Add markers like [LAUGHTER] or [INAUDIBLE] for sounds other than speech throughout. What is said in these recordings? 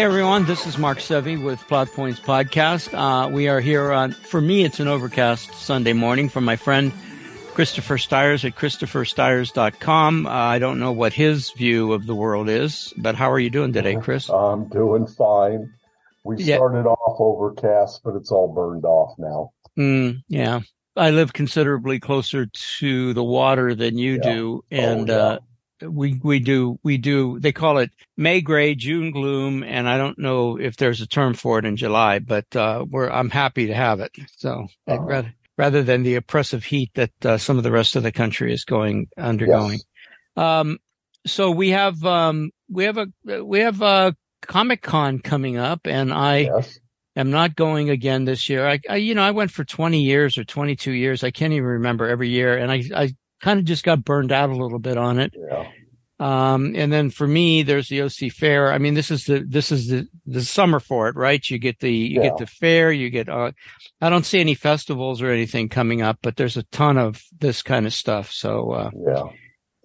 everyone. This is Mark Sevi with Plot Points Podcast. Uh, we are here on, for me, it's an overcast Sunday morning from my friend Christopher Stires at christopherstires.com. Uh, I don't know what his view of the world is, but how are you doing today, Chris? I'm doing fine. We Yeah. started off overcast, but it's all burned off now. Mm, yeah. I live considerably closer to the water than you Yeah. do. And, Oh, yeah. uh, we, we do, we do, they call it May gray, June gloom. And I don't know if there's a term for it in July, but, uh, we're, I'm happy to have it. So Uh-huh. rather, rather than the oppressive heat that, uh, some of the rest of the country is going, undergoing. Yes. Um, so we have, um, we have a, we have a Comic Con coming up and I, Yes. am not going again this year. I, I, you know, I went for 20 years or 22 years. I can't even remember every year. And I, I kind of just got burned out a little bit on it. Yeah. Um, and then for me, there's the OC fair. I mean, this is the, this is the, the summer for it, right? You get the, you Yeah. get the fair, you get, uh, I don't see any festivals or anything coming up, but there's a ton of this kind of stuff. So, uh, Yeah.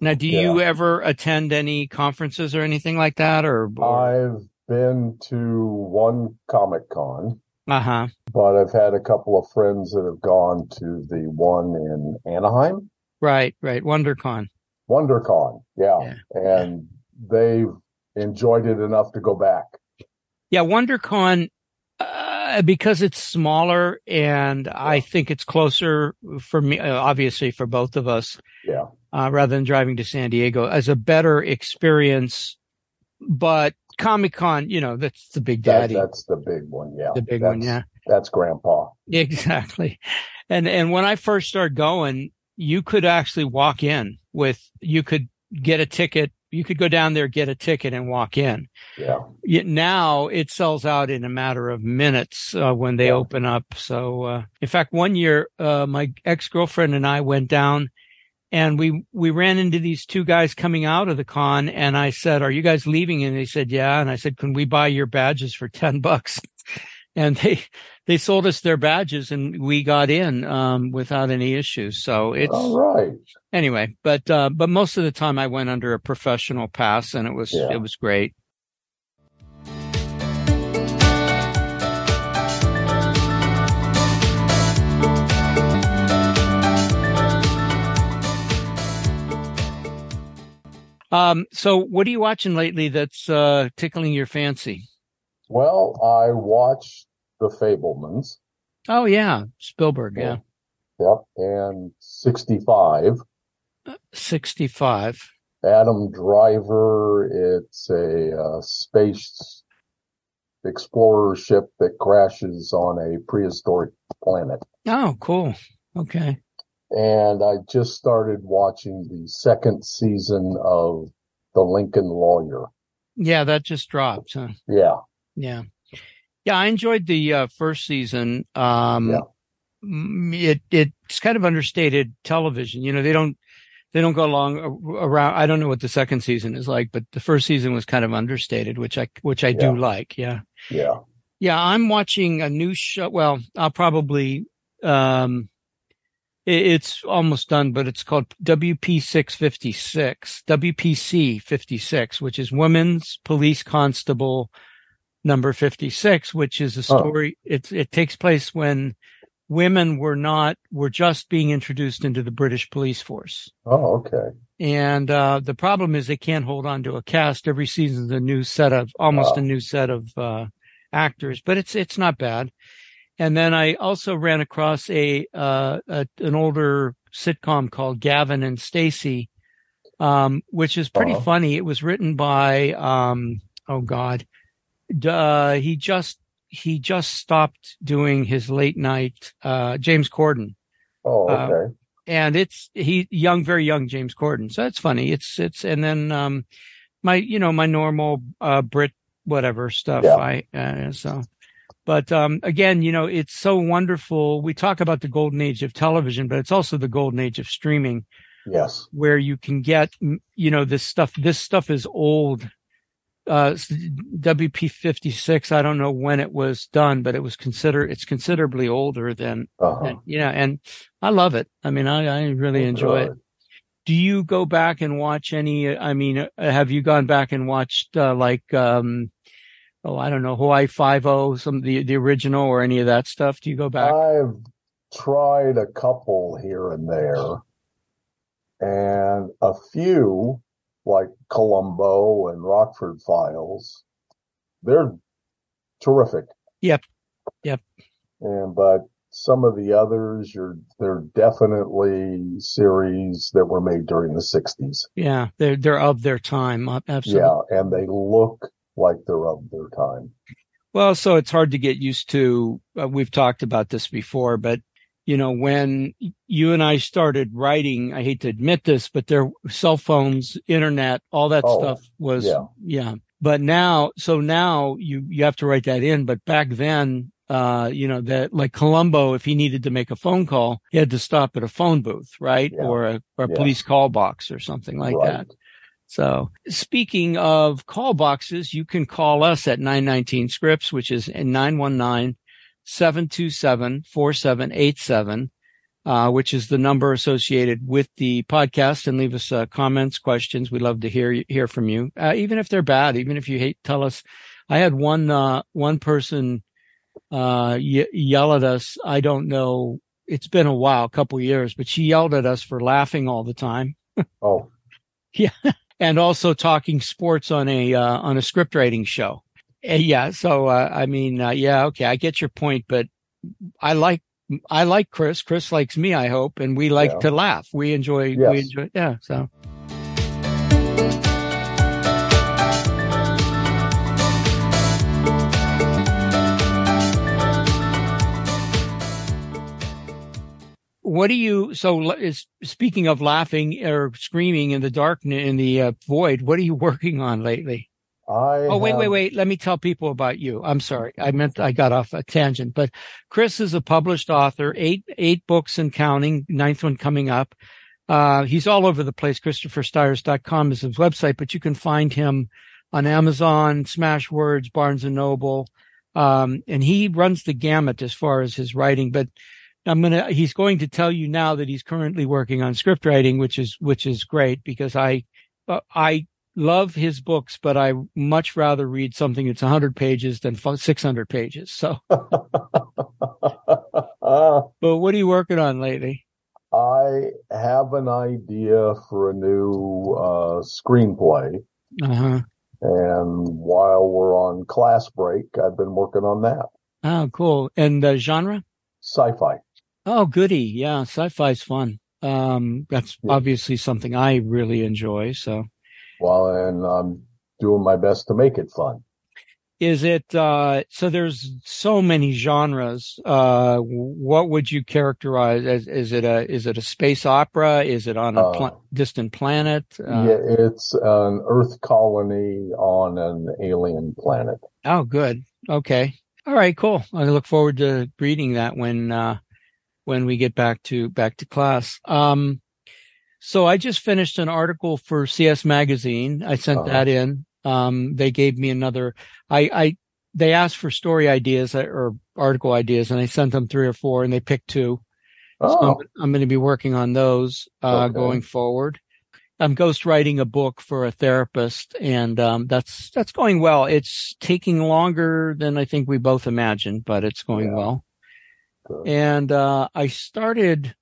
now do you ever attend any conferences or anything like that or, I've been to one Comic Con, uh huh. but I've had a couple of friends that have gone to the one in Anaheim, Right, right. WonderCon. WonderCon. Yeah. Yeah. And they've enjoyed it enough to go back. Yeah, WonderCon, uh, because it's smaller and I think it's closer for me, uh, obviously for both of us, Yeah. uh, rather than driving to San Diego as a better experience. But Comic Con, you know, that's the big That, daddy, that's the big one. Yeah. the big that's, one. Yeah, That's grandpa. [LAUGHS] exactly. And, and when I first started going, you could actually walk in with, you could get a ticket. You could go down there, get a ticket and walk in. Yeah. Yet now it sells out in a matter of minutes uh, when they Yeah. open up. So, uh, in fact, one year, uh, my ex girlfriend and I went down and we, we ran into these two guys coming out of the con and I said, are you guys leaving? And they said, yeah. And I said, can we buy your badges for 10 bucks? And they, they sold us their badges and we got in, um, without any issues. So it's, All right. anyway, but, uh, but most of the time I went under a professional pass and it was, Yeah. it was great. Um, so what are you watching lately that's, uh, tickling your fancy? Well, I watched The Fablemans. Oh yeah, Spielberg. Yeah. Yep. And 65. 65. Adam Driver. It's a uh, space explorer ship that crashes on a prehistoric planet. Oh, cool. Okay. And I just started watching the second season of The Lincoln Lawyer. Yeah, that just dropped. Huh? Yeah. Yeah. Yeah, I enjoyed the uh, first season. Um Yeah. it it's kind of understated television. You know, they don't they don't go along around I don't know what the second season is like, but the first season was kind of understated, which I which I do like. Yeah. Yeah. Yeah, I'm watching a new show. Well, I'll probably um it- it's almost done, but it's called WP 656, WPC 56, which is Women's Police Constable number 56, which is a Oh. story. It, it takes place when women were not, were just being introduced into the British police force. Oh, okay. And, uh, the problem is they can't hold on to a cast. Every season's a new set of, almost a new set of, uh, actors, but it's, it's not bad. And then I also ran across a, uh, a an older sitcom called Gavin and Stacey, um, which is pretty funny. It was written by, um, oh God, uh, he just, he just stopped doing his late night, uh, James Corden Oh, Uh, okay. and it's he young, very young James Corden. So that's funny. It's it's and then um my you know my normal uh Brit whatever stuff. Yeah. I uh, so. But um, again, you know, it's so wonderful. We talk about the golden age of television, but it's also the golden age of streaming, yes. where you can get, you know, this stuff. This stuff is old. Uh, WP fifty six. I don't know when it was done, but it was consider. It's considerably older than Uh-huh. yeah, and I love it. I mean, I, I really enjoy it. Do you go back and watch any? I mean, uh, have you gone back and watched uh, like um, oh, I don't know, Hawaii Five O, some the the original or any of that stuff? Do you go back? I've tried a couple here and there, and a few like Columbo and Rockford Files. They're terrific. Yep. Yep. And but some of the others are they're definitely series that were made during the 60s. Yeah, they're they're of their time. uh, Absolutely. Yeah, and they look like they're of their time. Well, so it's hard to get used to. Uh, we've talked about this before, but you know, when you and I started writing, I hate to admit this, but their cell phones, internet, all that Oh, stuff was, yeah. yeah. But now, so now you, you have to write that in. But back then, uh, you know, that like Columbo, if he needed to make a phone call, he had to stop at a phone booth, right? Yeah. Or a, or a Yes. police call box or something like Right. that. So speaking of call boxes, you can call us at 919 scripts, which is 919 727 4787, uh, which is the number associated with the podcast and leave us uh, comments, questions. We'd love to hear, hear from you. Uh, even if they're bad, even if you hate, tell us. I had one, uh, one person, uh, ye- yell at us. I don't know. It's been a while, a couple years, but she yelled at us for laughing all the time Oh, [LAUGHS] yeah. and also talking sports on a uh, on a script writing show. Yeah, so uh, I mean, uh, yeah, okay, I get your point, but I like I like Chris. Chris likes me, I hope, and we like Yeah. to laugh. We enjoy. We enjoy. Yeah. So. What do you? So, is speaking of laughing or screaming in the dark in the uh, void, what are you [LAUGHS] working on lately? I. Oh, wait, wait, wait. Let me tell people about you. I'm sorry. I meant I got off a tangent, but Chris is a published author, eight, eight books and counting, ninth one coming up. Uh, he's all over the place. ChristopherStires.com is his website, but you can find him on Amazon, Smashwords, Barnes and Noble. Um, and he runs the gamut as far as his writing, but I'm going to, he's going to tell you now that he's currently working on script writing, which is, which is great because I, uh, I love his books, but I much rather read something that's 100 pages than 600 pages. So, [LAUGHS] but what are you working on lately? I have an idea for a new uh, screenplay, Uh huh. and while we're on class break, I've been working on that. Oh, cool. And the genre? Sci-fi. Oh, goody. Yeah. Sci-fi's fun. Um, that's Yeah. obviously something I really enjoy. So Well, and I'm doing my best to make it fun. is it, uh, so there's so many genres. Uh, what would you characterize as, is it a, is it a space opera? Is it on a Uh, distant planet? Uh, yeah, it's an Earth colony on an alien planet. Oh, good. Okay. All right, cool. I look forward to reading that when uh when we get back to back to class. Um so I just finished an article for CS magazine. I sent Uh-huh. that in. Um they gave me another I I they asked for story ideas uh, or article ideas and I sent them three or four and they picked two. So Oh, I'm, I'm going to be working on those uh, Okay. going forward. I'm ghostwriting a book for a therapist, and um, that's that's going well. It's taking longer than I think we both imagined, but it's going Yeah. well. good. And uh, I started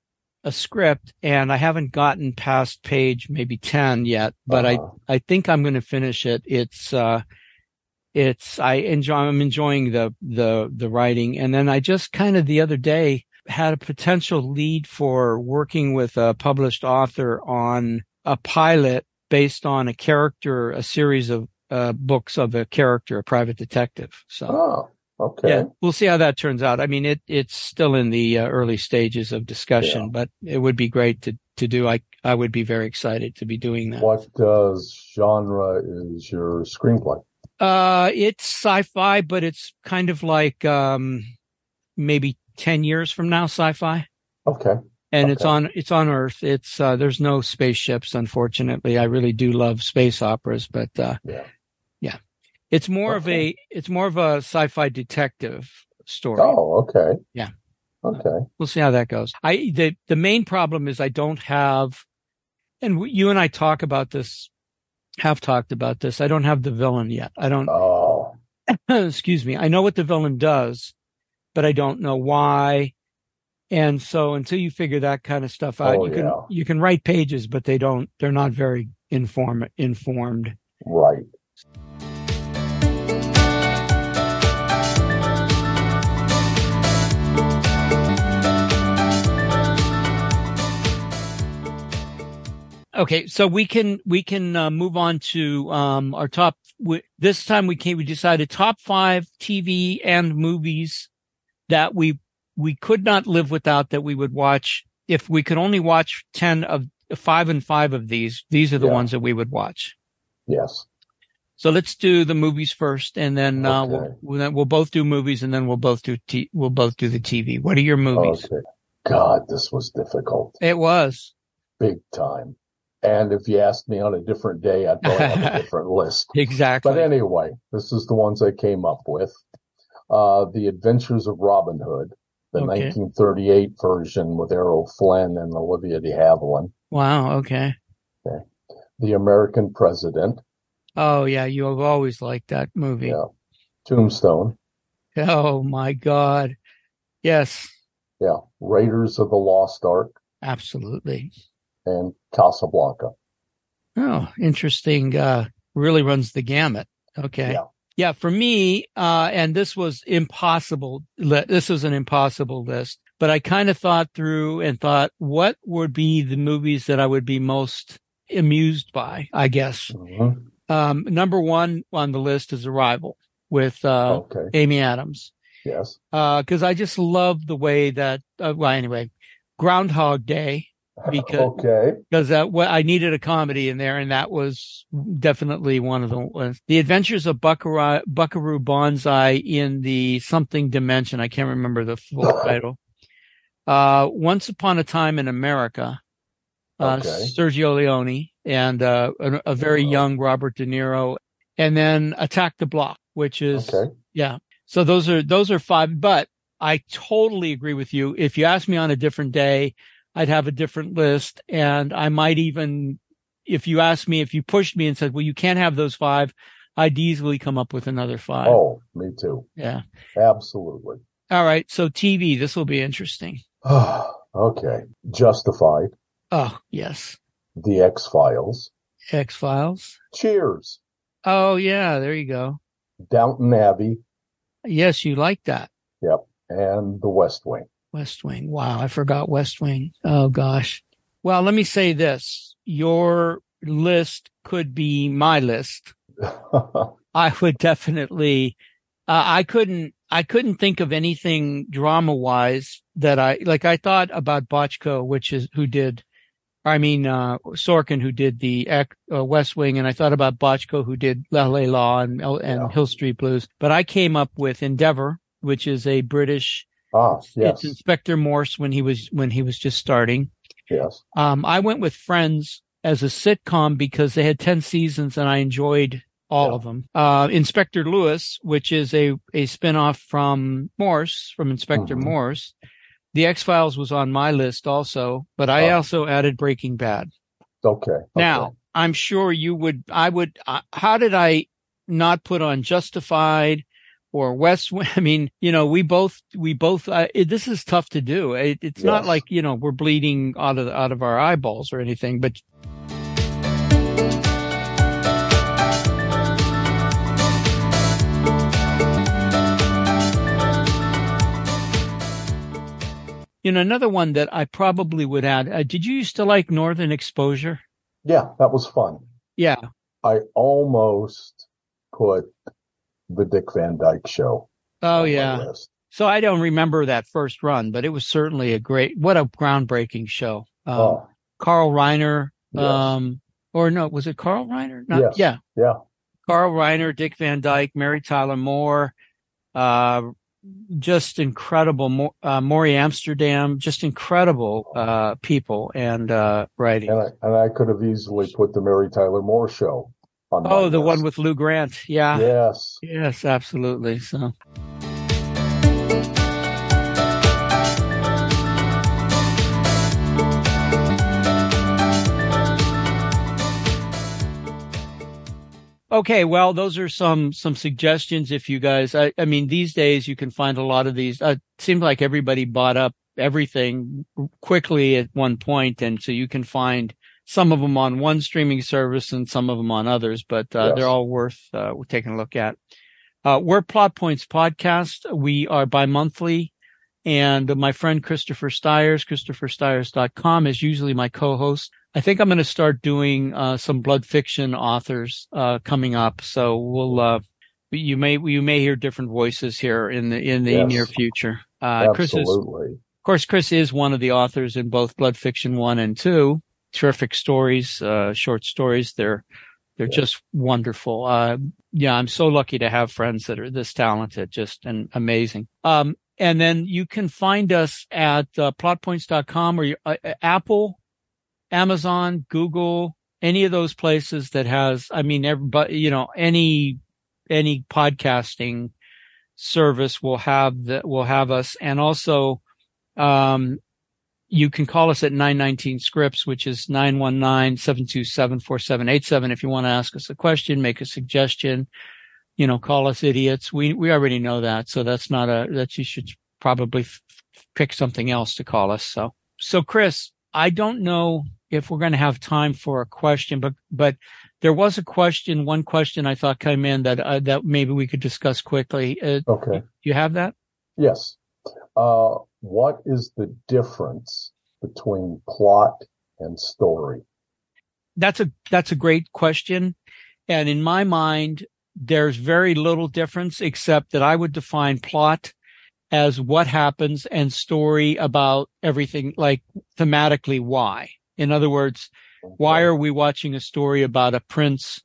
a script, and I haven't gotten past page maybe ten yet, but I Uh-huh. I think I'm going to finish it. It's uh, it's I enjoy I'm enjoying the the the writing, and then I just kind of the other day had a potential lead for working with a published author on a pilot based on a character, a series of uh, books of a character, a private detective. So Oh, okay. yeah, we'll see how that turns out. I mean, it it's still in the uh, early stages of discussion, Yeah. but it would be great to to do. I I would be very excited to be doing that. What does genre is your screenplay? Uh, it's sci-fi, but it's kind of like um maybe ten years from now, sci-fi. Okay. and it's on it's on Earth. It's uh, there's no spaceships, unfortunately. I really do love space operas, but uh, yeah, it's more of a it's more of a sci-fi detective story. Oh, okay. Yeah. Okay. We'll see how that goes. I the the main problem is I don't have, and you and I talk about this, have talked about this. I don't have the villain yet. I don't. Oh, [COUGHS] excuse me, I know what the villain does, but I don't know why. And so until you figure that kind of stuff out, Oh, you can yeah. you can write pages, but they don't they're not very inform informed. Right. Okay, so we can we can uh, move on to um, our top. W- this time we came we decided top five TV and movies that we we could not live without that we would watch if we could only watch ten of five and five of these. These are the Yeah. ones that we would watch. Yes. So let's do the movies first, and then uh, Okay. we'll, we'll both do movies, and then we'll both do t- we'll both do the TV. What are your movies? Okay. God, this was difficult. It was Big time. And if you asked me on a different day, I'd probably have a [LAUGHS] different list. exactly. But anyway, this is the ones I came up with. Uh, The Adventures of Robin Hood, the Okay. 1938 version with Errol Flynn and Olivia de Havilland. wow. Okay. The American President, Oh yeah, you have always liked that movie. yeah. Tombstone, Oh my God. Yes, yeah. Raiders of the Lost Ark, absolutely. And Casablanca. Oh, interesting. Uh, really runs the gamut. Okay. Yeah. Yeah. For me, uh, and this was impossible. This was an impossible list, but I kind of thought through and thought what would be the movies that I would be most amused by, I guess. Mhm. Um, number one on the list is Arrival with, uh, Okay. Amy Adams. Yes. Uh, cause I just love the way that, uh, well, anyway, Groundhog Day because Okay. because uh, well, I needed a comedy in there, and that was definitely one of the ones. The Adventures of Buckaroo, Buckaroo Banzai in the something dimension. I can't remember the full [LAUGHS] title. Uh, Once Upon a Time in America. Uh, Okay. Sergio Leone and uh, a, a very young Robert De Niro, and then Attack the Block, which is Okay. yeah. So those are those are five, but I totally agree with you. If you ask me on a different day, I'd have a different list and I might even if you asked me if you pushed me and said, "Well, you can't have those five, I'd easily come up with another five. Oh, me too. Yeah. Absolutely. All right, so TV, this will be interesting. [SIGHS] okay. Justified. Oh, yes. The X Files. X-Files. Cheers. Oh, yeah, there you go. Downton Abbey Yes, you like that. Yep. And The West Wing. West Wing. Wow, I forgot West Wing. Oh gosh. Well, let me say this. Your list could be my list. [LAUGHS] I would definitely uh, I couldn't I couldn't think of anything drama wise that I like I thought about Bochco, which is who did I mean uh Sorkin who did the uh, West Wing and I thought about Bochco who did La La Law and and Yeah. Hill Street Blues. But I came up with Endeavor, which is a British ah, yes. it's Inspector Morse when he was when he was just starting. Yes. Um, I went with Friends as a sitcom because they had ten seasons and I enjoyed all Yeah. of them. Uh, Inspector Lewis, which is a a spinoff from Morse from Inspector Mhm. Morse. The X Files was on my list also, but I Oh. also added Breaking Bad. Okay. okay. Now, I'm sure you would, I would, uh, how did I not put on Justified or West? Wing? I mean, you know, we both, we both, uh, it, this is tough to do. It, it's not like, you know, we're bleeding out of, out of our eyeballs or anything, but you know, another one that I probably would add, uh, did you used to like Northern Exposure? Yeah, that was fun. Yeah. I almost put the Dick Van Dyke Show. Oh, yeah. So I don't remember that first run, but it was certainly a great, what a groundbreaking show. Um, oh, Carl Reiner, Yes. um, or no, was it Carl Reiner? Not, Yes. Yeah. yeah. Carl Reiner, Dick Van Dyke, Mary Tyler Moore, uh, just incredible, uh, Morey Amsterdam, just incredible, uh, people and, uh, writing. And I, and I could have easily put the Mary Tyler Moore Show on Oh, the one with Lou Grant. Yeah. Yes. Yes, absolutely. So. Okay, well, those are some some suggestions. If you guys, I, I mean, these days you can find a lot of these. Uh, it seems like everybody bought up everything quickly at one point, and so you can find some of them on one streaming service and some of them on others. But uh, yes. they're all worth uh, taking a look at. Uh, we're Plot Points Podcast. We are bi-monthly. And my friend Christopher Stires, ChristopherStires.com is usually my co-host. I think I'm going to start doing uh, some blood fiction authors uh, coming up. So we'll uh, you may you may hear different voices here in the in the yes. near future. Uh, Chris is, of course, Chris is one of the authors in both Blood Fiction one and two. Terrific stories, uh, short stories. They're they're yeah. just wonderful. Uh, yeah, I'm so lucky to have friends that are this talented, just and amazing. Um, and then you can find us at uh, plotpoints.com or uh, Apple Amazon, Google, any of those places that has, I mean, everybody, you know, any, any podcasting service will have that will have us. And also, um, you can call us at 919 scripts, which is 919-727-4787. If you want to ask us a question, make a suggestion, you know, call us idiots. We, we already know that. So that's not a, that you should probably f- pick something else to call us. So, so Chris, I don't know if we're going to have time for a question, but but there was a question, one question I thought came in that uh, that maybe we could discuss quickly. Uh, okay, you have that? Yes. Uh, what is the difference between plot and story? That's a that's a great question, and in my mind, there's very little difference except that I would define plot as what happens and story about everything, like thematically why. In other words, why are we watching a story about a prince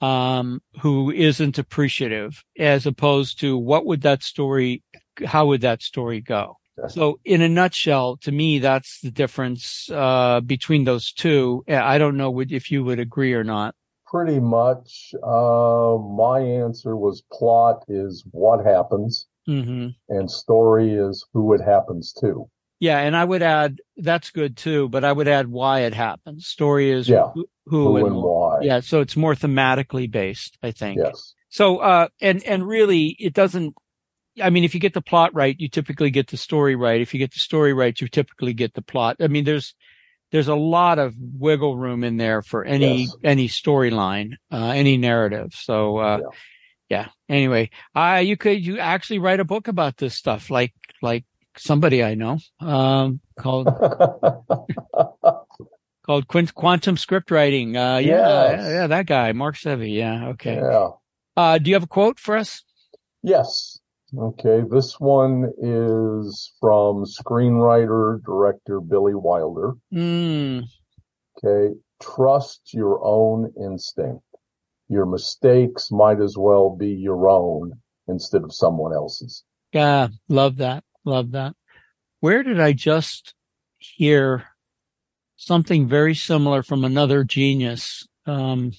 um, who isn't appreciative, as opposed to what would that story, how would that story go? So, in a nutshell, to me, that's the difference uh, between those two. I don't know if you would agree or not. Pretty much. Uh, my answer was plot is what happens, mm-hmm. and story is who it happens to. Yeah, and I would add that's good too, but I would add why it happens. Story is yeah. who, who, and, and why. Yeah, so it's more thematically based, I think. Yes. So uh and and really it doesn't I mean if you get the plot right, you typically get the story right. If you get the story right, you typically get the plot. I mean there's there's a lot of wiggle room in there for any yes. any storyline, uh any narrative. So uh yeah. yeah. Anyway, uh you could you actually write a book about this stuff like like somebody I know um, called [LAUGHS] called Quantum Script Writing. Uh, yeah, yes. yeah, that guy, Mark Sevi. Yeah, okay. Yeah. Uh, do you have a quote for us? Yes. Okay. This one is from screenwriter director Billy Wilder. Mm. Okay. Trust your own instinct. Your mistakes might as well be your own instead of someone else's. Yeah, love that. Love that. Where did I just hear something very similar from another genius? Um,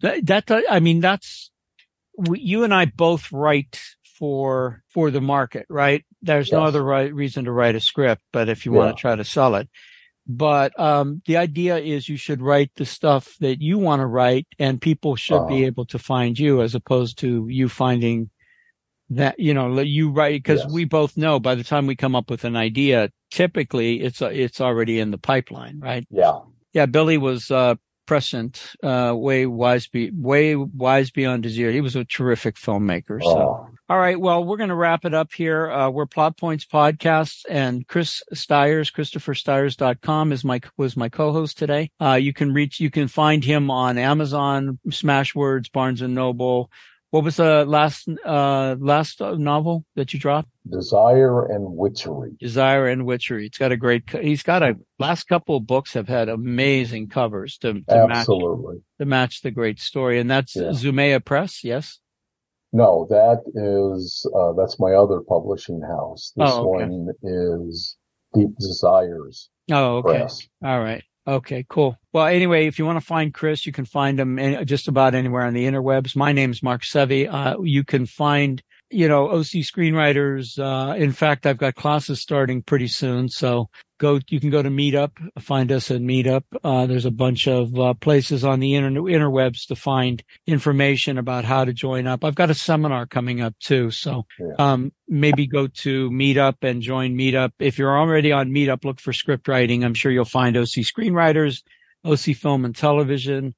that, that, I mean, that's, you and I both write for, for the market, right? There's yes. no other right reason to write a script, but if you yeah. want to try to sell it. But, um, the idea is you should write the stuff that you want to write and people should uh-huh. be able to find you as opposed to you finding that you know you write because yes. we both know by the time we come up with an idea typically it's uh, it's already in the pipeline right yeah yeah billy was uh prescient uh way wise be way wise beyond his year he was a terrific filmmaker so. Oh. all right well we're going to wrap it up here. Uh we're plot points podcasts and chris stires christopherstires.com is my was my co-host today. Uh you can reach you can find him on amazon smashwords barnes and noble what was the last uh last novel that you dropped? Desire and Witchery. Desire and Witchery. It's got a great. He's got a last couple of books have had amazing covers to, to absolutely match, to match the great story, and that's yeah. Zumea Press. Yes. No, that is uh, that's my other publishing house. This oh, okay. one is Deep Desires. Oh, okay. Press. All right. Okay, cool. Well, anyway, if you want to find Chris, you can find him just about anywhere on the interwebs. My name's Mark Sevi. Uh, you can find, you know, OC screenwriters. Uh, in fact, I've got classes starting pretty soon. So go you can go to meetup find us at meetup. Uh, there's a bunch of uh, places on the inter- interwebs to find information about how to join up. I've got a seminar coming up too so um, maybe go to meetup and join meetup. If you're already on meetup look for script writing. I'm sure you'll find oc screenwriters oc film and television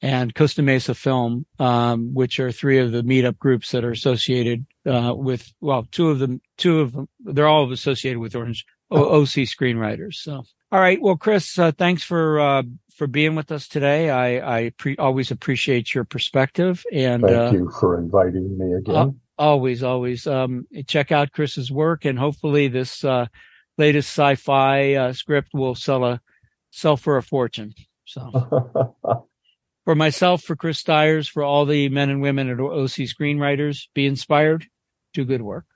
and costa mesa film um, which are three of the meetup groups that are associated uh, with well two of them two of them they're all associated with orange O- OC screenwriters. So, all right. Well, Chris, uh, thanks for uh, for being with us today. I I pre- always appreciate your perspective, and Thank uh, you for inviting me again. always, always um, check out Chris's work, and hopefully this uh, latest sci-fi uh, script will sell a sell for a fortune. So, [LAUGHS] for myself, for Chris Stires, for all the men and women at OC screenwriters, be inspired, do good work.